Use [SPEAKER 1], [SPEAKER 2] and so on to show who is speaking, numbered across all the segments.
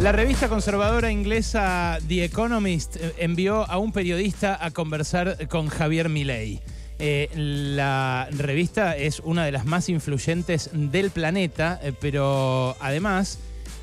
[SPEAKER 1] La revista conservadora inglesa The Economist eh, envió a un periodista a conversar con Javier Milei. Eh, la revista es una de las más influyentes del planeta, eh, pero además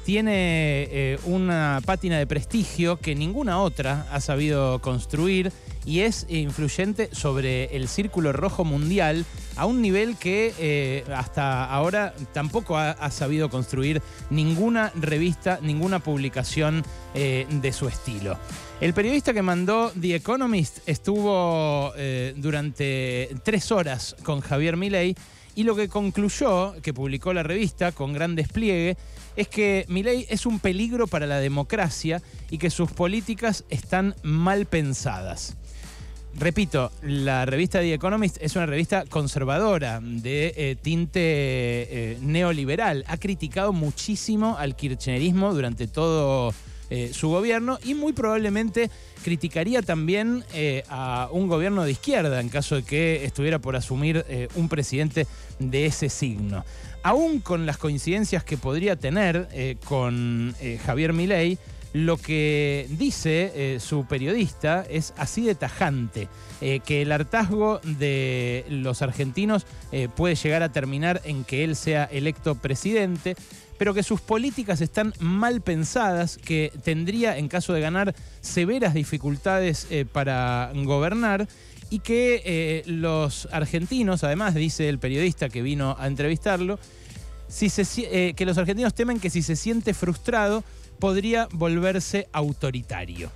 [SPEAKER 1] tiene eh, una pátina de prestigio que ninguna otra ha sabido construir y es influyente sobre el círculo rojo mundial a un nivel que eh, hasta ahora tampoco ha, sabido construir ninguna revista, ninguna publicación eh, de su estilo. El periodista que mandó The Economist estuvo durante tres horas con Javier Milei y lo que concluyó, que publicó la revista con gran despliegue, es que Milei es un peligro para la democracia y que sus políticas están mal pensadas. Repito, la revista The Economist es una revista conservadora de eh, tinte eh, neoliberal. Ha criticado muchísimo al kirchnerismo durante todo eh, su gobierno y muy probablemente criticaría también a un gobierno de izquierda en caso de que estuviera por asumir un presidente de ese signo. Aún con las coincidencias que podría tener eh, con eh, Javier Milei, lo que dice eh, su periodista es así de tajante, que el hartazgo de los argentinos puede llegar a terminar en que él sea electo presidente, pero que sus políticas están mal pensadas, que tendría, en caso de ganar, severas dificultades para gobernar y que eh, los argentinos, además, dice el periodista que vino a entrevistarlo, eh, que los argentinos temen que si se siente frustrado podría volverse autoritario.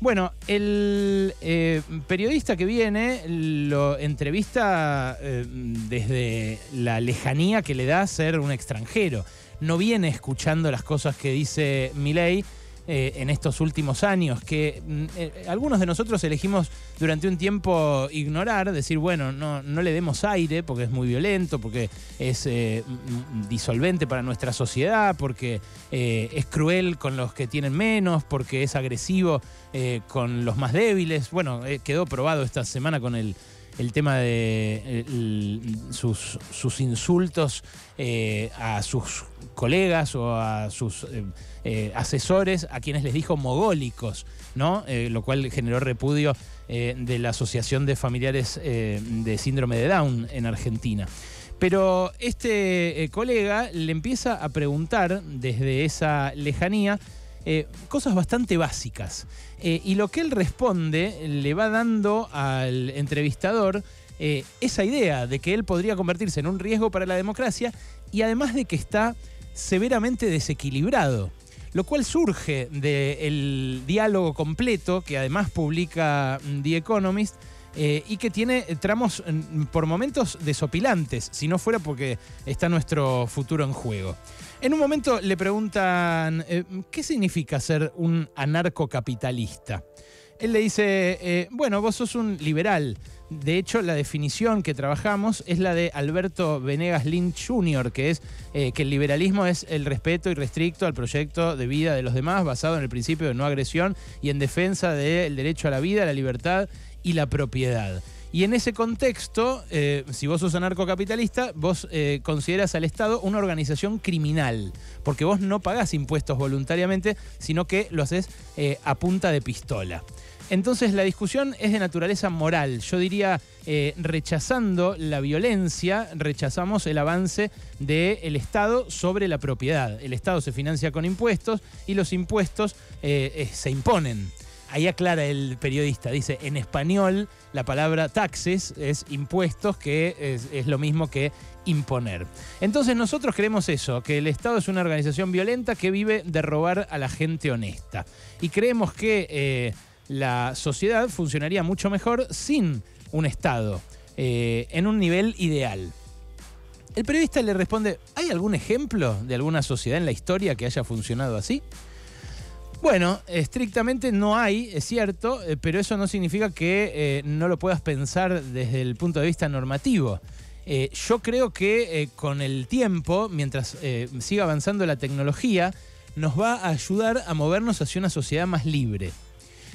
[SPEAKER 1] Bueno, el eh, periodista que viene lo entrevista desde la lejanía que le da ser un extranjero. No viene escuchando las cosas que dice Milei eh, en estos últimos años, que mm, eh, algunos de nosotros elegimos durante un tiempo ignorar, decir, bueno, no, no le demos aire porque es muy violento, porque es eh, mm, disolvente para nuestra sociedad, porque es cruel con los que tienen menos, porque es agresivo con los más débiles. Bueno, quedó probado esta semana con el, el tema de sus, sus insultos eh, a sus colegas o a sus eh, eh, asesores, a quienes les dijo mogólicos, ¿no? Lo cual generó repudio de la Asociación de Familiares de Síndrome de Down en Argentina. Pero este colega le empieza a preguntar desde esa lejanía eh, cosas bastante básicas. Eh, y lo que él responde le va dando al entrevistador eh, esa idea de que él podría convertirse en un riesgo para la democracia y además de que está severamente desequilibrado. Lo cual surge del diálogo completo que además publica The Economist eh, y que tiene tramos mm, por momentos desopilantes, si no fuera porque está nuestro futuro en juego. En un momento le preguntan, eh, ¿qué significa ser un anarcocapitalista? Él le dice, eh, bueno, vos sos un liberal. De hecho, la definición que trabajamos es la de Alberto Venegas Lynch Jr., que es eh, que el liberalismo es el respeto irrestricto al proyecto de vida de los demás, basado en el principio de no agresión y en defensa del derecho a la vida, la libertad y la propiedad. Y en ese contexto, eh, si vos sos anarcocapitalista, vos eh, consideras al Estado una organización criminal, porque vos no pagás impuestos voluntariamente, sino que lo haces eh, a punta de pistola. Entonces la discusión es de naturaleza moral. Yo diría, eh, rechazando la violencia, rechazamos el avance del Estado sobre la propiedad. El Estado se financia con impuestos y los impuestos se imponen. Ahí aclara el periodista, dice, en español la palabra taxes es impuestos, que es, lo mismo que imponer. Entonces nosotros creemos eso, que el Estado es una organización violenta que vive de robar a la gente honesta. Y creemos que eh, la sociedad funcionaría mucho mejor sin un Estado, eh, en un nivel ideal. El periodista le responde, ¿hay algún ejemplo de alguna sociedad en la historia que haya funcionado así? Bueno, estrictamente no hay, es cierto, eh, pero eso no significa que eh, no lo puedas pensar desde el punto de vista normativo. Eh, yo creo que con el tiempo, mientras siga avanzando la tecnología, nos va a ayudar a movernos hacia una sociedad más libre.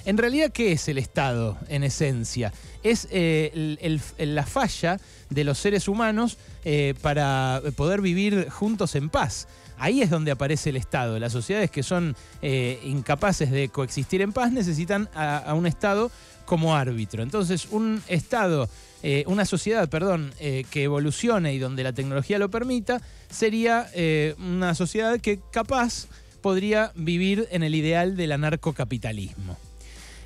[SPEAKER 1] En realidad, ¿qué es el Estado en esencia? Es la falla de los seres humanos para poder vivir juntos en paz. Ahí es donde aparece el Estado. Las sociedades que son eh, incapaces de coexistir en paz necesitan a, un Estado como árbitro. Entonces, un Estado, eh, una sociedad, perdón, eh, que evolucione y donde la tecnología lo permita, sería una sociedad que capaz podría vivir en el ideal del anarcocapitalismo.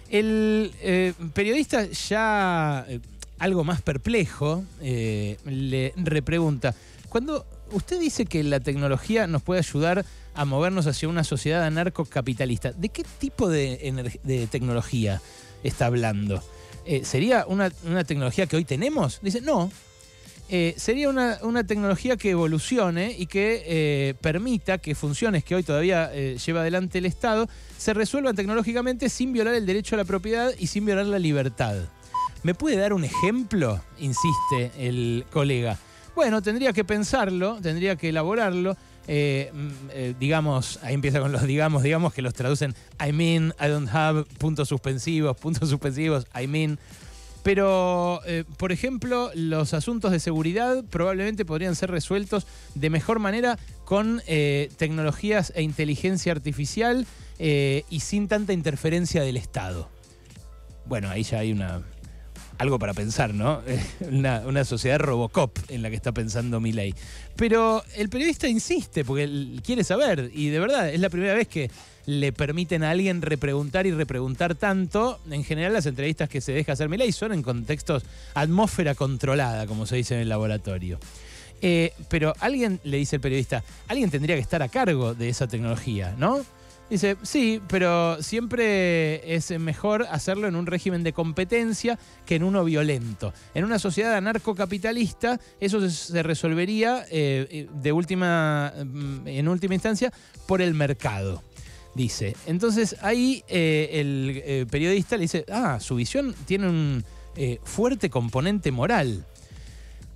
[SPEAKER 1] El periodista ya algo más perplejo le repregunta, cuando usted dice que la tecnología nos puede ayudar a movernos hacia una sociedad anarcocapitalista. ¿De qué tipo de, tecnología está hablando? Eh, ¿Sería una, tecnología que hoy tenemos? Dice, no. Eh, sería una, tecnología que evolucione y que eh, permita que funciones que hoy todavía lleva adelante el Estado se resuelvan tecnológicamente sin violar el derecho a la propiedad y sin violar la libertad. ¿Me puede dar un ejemplo? Insiste el colega. Bueno, tendría que pensarlo, tendría que elaborarlo. Eh, mm, eh, digamos, ahí empieza con los digamos, digamos que los traducen I mean, I don't have, puntos suspensivos, puntos suspensivos, I mean. Pero, eh, por ejemplo, los asuntos de seguridad probablemente podrían ser resueltos de mejor manera con tecnologías e inteligencia artificial y sin tanta interferencia del Estado. Bueno, ahí ya hay una, algo para pensar, ¿no? Una, sociedad Robocop en la que está pensando Milei. Pero el periodista insiste porque quiere saber y de verdad es la primera vez que le permiten a alguien repreguntar y repreguntar tanto. En general las entrevistas que se deja hacer Milei son en contextos atmósfera controlada, como se dice en el laboratorio. Eh, pero alguien, le dice el periodista, alguien tendría que estar a cargo de esa tecnología, ¿no? Dice, sí, pero siempre es mejor hacerlo en un régimen de competencia que en uno violento. En una sociedad anarcocapitalista eso se resolvería eh, de última, mm, en última instancia por el mercado. Dice. Entonces ahí eh, el eh, periodista le dice, ah, su visión tiene un fuerte componente moral.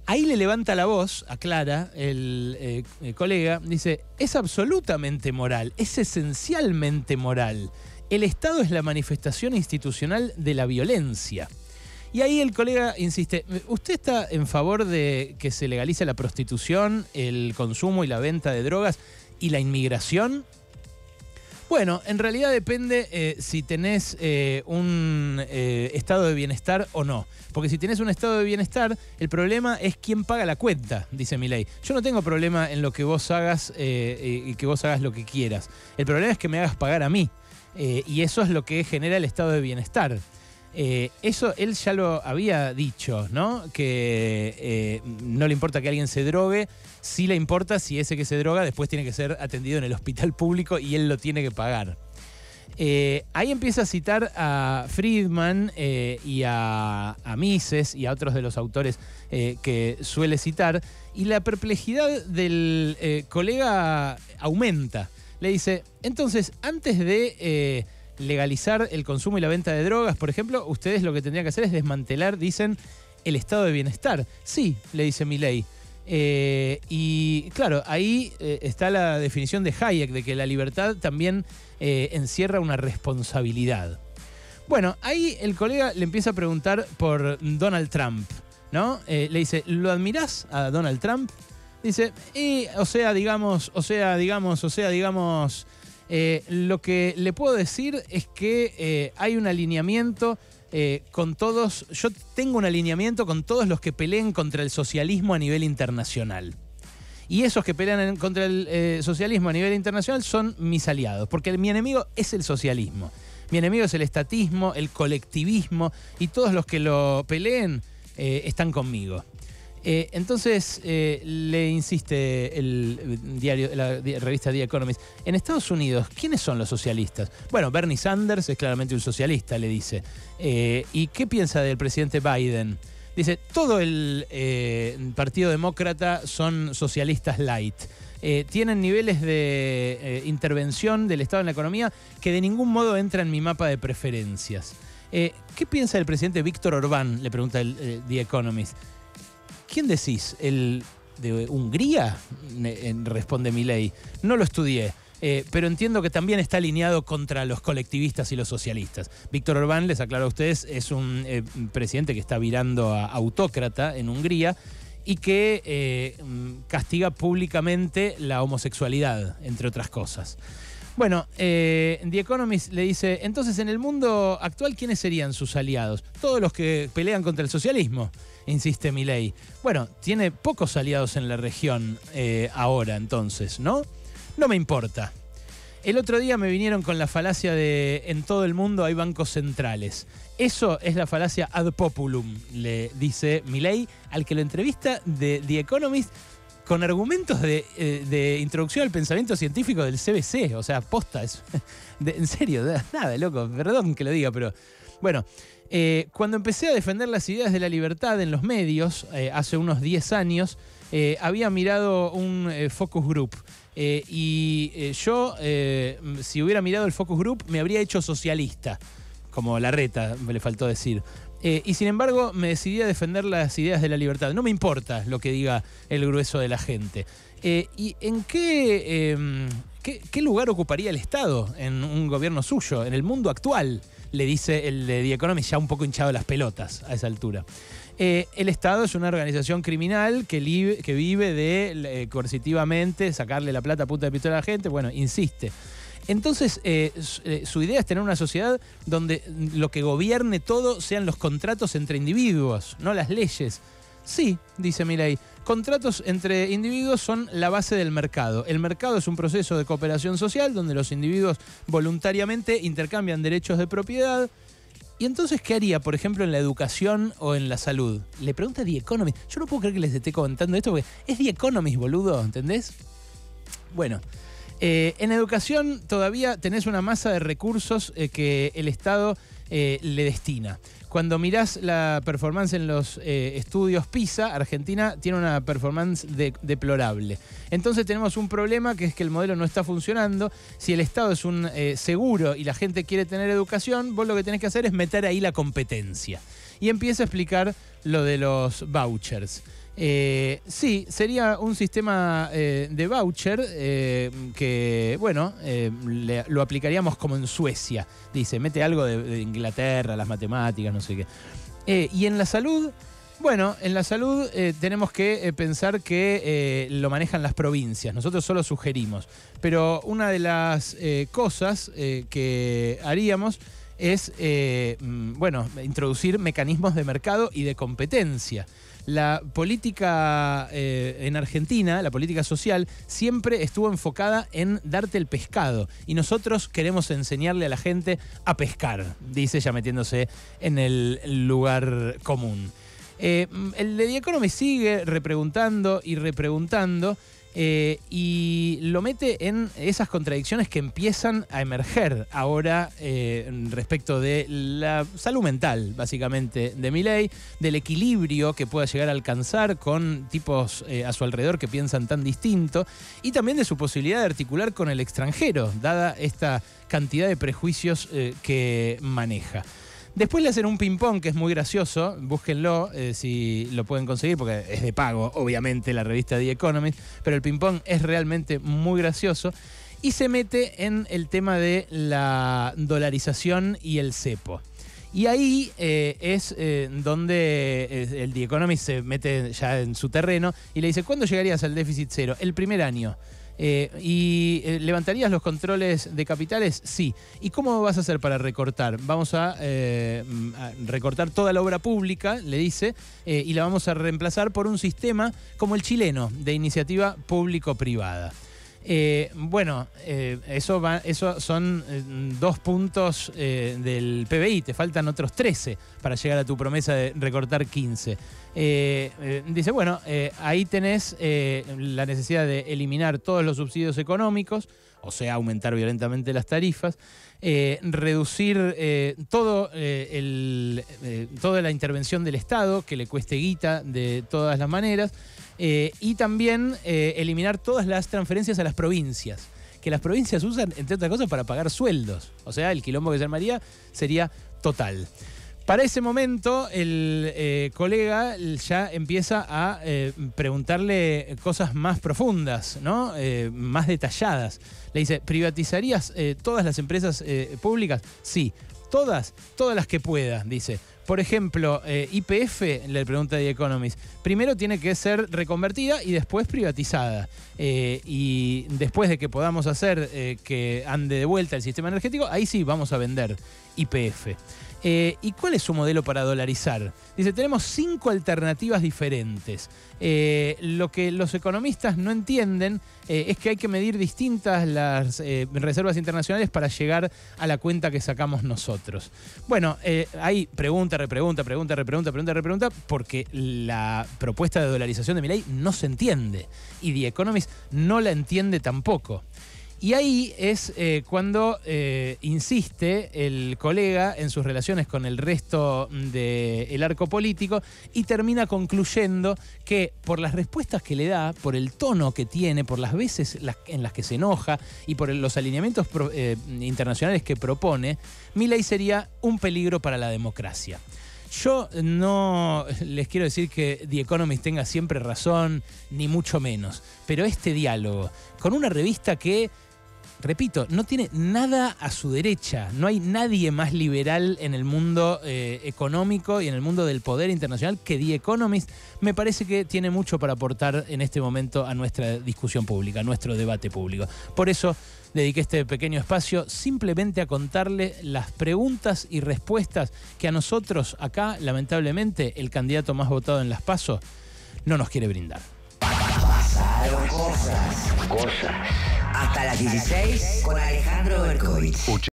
[SPEAKER 1] Ahí le levanta la voz, aclara el, el, eh, colega, dice, es absolutamente moral, es esencialmente moral. El Estado es la manifestación institucional de la violencia. Y ahí el colega insiste, ¿usted está en favor de que se legalice la prostitución, el consumo y la venta de drogas y la inmigración? Bueno, en realidad depende eh, si tenés eh, un eh, estado de bienestar o no. Porque si tenés un estado de bienestar, el problema es quién paga la cuenta, dice mi ley. Yo no tengo problema en lo que vos hagas y que vos hagas lo que quieras. El problema es que me hagas pagar a mí. y eso es lo que genera el estado de bienestar. Eso él ya lo había dicho, ¿no? Que no le importa que alguien se drogue, sí le importa si ese que se droga después tiene que ser atendido en el hospital público y él lo tiene que pagar. Eh, ahí empieza a citar a Friedman eh, y a, Mises y a otros de los autores eh, que suele citar, y la perplejidad del colega aumenta. Le dice, entonces, antes de legalizar el consumo y la venta de drogas, por ejemplo, ustedes lo que tendrían que hacer es desmantelar, dicen, el estado de bienestar. Sí, le dice mi ley. Eh, y claro, ahí eh, está la definición de Hayek de que la libertad también eh, encierra una responsabilidad. Bueno, ahí el colega le empieza a preguntar por Donald Trump, ¿no? le dice, ¿lo admirás a Donald Trump? Dice, o sea, digamos, o sea, digamos, o sea, digamos, lo que le puedo decir es que hay un alineamiento eh, con todos, yo tengo un alineamiento con todos los que peleen contra el socialismo a nivel internacional. Y esos que pelean contra el eh, socialismo a nivel internacional son mis aliados, porque mi enemigo es el socialismo. Mi enemigo es el estatismo, el colectivismo, y todos los que lo peleen eh, están conmigo. Eh, entonces eh, le insiste el diario, la revista The Economist. En Estados Unidos, ¿quiénes son los socialistas? Bueno, Bernie Sanders es claramente un socialista, le dice. Eh, ¿Y qué piensa del presidente Biden? Dice, todo el Partido Demócrata son socialistas light. tienen niveles de intervención del Estado en la economía que de ningún modo entran en mi mapa de preferencias. ¿Qué piensa el presidente Víctor Orbán? Le pregunta el, The Economist. ¿Quién decís? ¿El de Hungría? Responde mi ley. No lo estudié. Eh, pero entiendo que también está alineado contra los colectivistas y los socialistas. Víctor Orbán, les aclaro a ustedes, es un eh, presidente que está virando a autócrata en Hungría y que mm, castiga públicamente la homosexualidad, entre otras cosas. Bueno, The Economist le dice, entonces en el mundo actual, ¿quiénes serían sus aliados? Todos los que pelean contra el socialismo, insiste Milei. Bueno, tiene pocos aliados en la región ahora entonces, ¿no? No me importa. El otro día me vinieron con la falacia de en todo el mundo hay bancos centrales. Eso es la falacia ad populum, le dice Milei al que lo entrevista de The Economist con argumentos de, eh, introducción al pensamiento científico del CBC. O sea, posta, en serio, nada, loco, perdón que lo diga, pero bueno. Eh, cuando empecé a defender las ideas de la libertad en los medios, eh, hace unos 10 años, había mirado un focus group y yo, si hubiera mirado el focus group, me habría hecho socialista, como la reta, me le faltó decir. Y sin embargo, me decidí a defender las ideas de la libertad. No me importa lo que diga el grueso de la gente. ¿Y en qué, em, qué, qué lugar ocuparía el Estado en un gobierno suyo, en el mundo actual? Le dice el de The Economist, ya un poco hinchado las pelotas a esa altura. Eh, el Estado es una organización criminal que, vive de eh, coercitivamente sacarle la plata a punta de pistola a la gente. Bueno, insiste. Entonces, eh, su idea es tener una sociedad donde lo que gobierne todo sean los contratos entre individuos, no las leyes. Sí, dice Milei, contratos entre individuos son la base del mercado. El mercado es un proceso de cooperación social donde los individuos voluntariamente intercambian derechos de propiedad, ¿Y entonces qué haría, por ejemplo, en la educación o en la salud? Le pregunta The Economist. Yo no puedo creer que les esté contando esto porque es The Economist, boludo, ¿entendés? Bueno, eh, en educación todavía tenés una masa de recursos eh, que el Estado eh, le destina. Cuando mirás la performance en los estudios PISA, Argentina tiene una performance deplorable. Entonces tenemos un problema que es que el modelo no está funcionando. Si el Estado es un seguro y la gente quiere tener educación, vos lo que tenés que hacer es meter ahí la competencia. Y empieza a explicar lo de los vouchers. Eh, sí, sería un sistema eh, de voucher eh, que, bueno, lo aplicaríamos como en Suecia. Dice, mete algo de, Inglaterra, las matemáticas, no sé qué. y en la salud, bueno, en la salud tenemos que pensar que lo manejan las provincias. Nosotros solo sugerimos. Pero una de las cosas que haríamos es, mm, bueno, introducir mecanismos de mercado y de competencia la política eh, en Argentina, la política social, siempre estuvo enfocada en darte el pescado. Y nosotros queremos enseñarle a la gente a pescar, dice ella metiéndose en el lugar común. Eh, el de The sigue repreguntando y repreguntando. Eh, y lo mete en esas contradicciones que empiezan a emerger ahora eh, respecto de la salud mental, básicamente, de Milley, del equilibrio que pueda llegar a alcanzar con tipos eh, a su alrededor que piensan tan distinto, y también de su posibilidad de articular con el extranjero, dada esta cantidad de prejuicios que maneja. Después le hacen un ping-pong que es muy gracioso, búsquenlo eh, si lo pueden conseguir, porque es de pago, obviamente, la revista The Economist, pero el ping-pong es realmente muy gracioso. Y se mete en el tema de la dolarización y el cepo. Y ahí eh, es eh, donde el The Economist se mete ya en su terreno y le dice, ¿cuándo llegarías al déficit cero? El primer año. Eh, ¿Y eh, levantarías los controles de capitales? Sí. ¿Y cómo vas a hacer para recortar? Vamos a, eh, recortar toda la obra pública, le dice, y la vamos a reemplazar por un sistema como el chileno, de iniciativa público-privada. Bueno, eso, va, eso son dos puntos del PBI, te faltan otros 13 para llegar a tu promesa de recortar 15. Eh, eh, dice, bueno, eh, ahí tenés la necesidad de eliminar todos los subsidios económicos, o sea, aumentar violentamente las tarifas, reducir todo toda la intervención del Estado, que le cueste guita de todas las maneras, y también eliminar todas las transferencias a las provincias que las provincias usan, entre otras cosas, para pagar sueldos. O sea, el quilombo que se armaría sería total. Para ese momento, el eh, colega ya empieza a eh, preguntarle cosas más profundas, ¿no? Eh, más detalladas. Le dice, ¿privatizarías todas las empresas públicas? Sí, todas, todas las que pueda, dice. Por ejemplo, eh, IPF, le pregunta The Economist, primero tiene que ser reconvertida y después privatizada. Eh, y después de que podamos hacer eh, que ande de vuelta el sistema energético, ahí sí vamos a vender IPF. Eh, ¿Y cuál es su modelo para dolarizar? Dice, tenemos cinco alternativas diferentes. Eh, lo que los economistas no entienden eh, es que hay que medir distintas las reservas internacionales para llegar a la cuenta que sacamos nosotros. Bueno, hay pregunta, repregunta, pregunta, repregunta, pregunta, repregunta, porque la propuesta de dolarización de mi ley no se entiende. Y The Economist no la entiende tampoco. Y ahí es eh, cuando eh, insiste el colega en sus relaciones con el resto del arco político y termina concluyendo que por las respuestas que le da, por el tono que tiene, por las veces en las que se enoja y por los alineamientos eh, internacionales que propone, ley sería un peligro para la democracia. Yo no les quiero decir que The Economist tenga siempre razón, ni mucho menos, pero este diálogo con una revista que repito, no tiene nada a su derecha. No hay nadie más liberal en el mundo eh, económico y en el mundo del poder internacional que The Economist. Me parece que tiene mucho para aportar en este momento a nuestra discusión pública, a nuestro debate público. Por eso dediqué este pequeño espacio simplemente a contarle las preguntas y respuestas que a nosotros acá, lamentablemente, el candidato más votado en las PASO no nos quiere brindar.
[SPEAKER 2] Pasaron cosas. Cosas. Hasta las 16 con Alejandro Berkovich.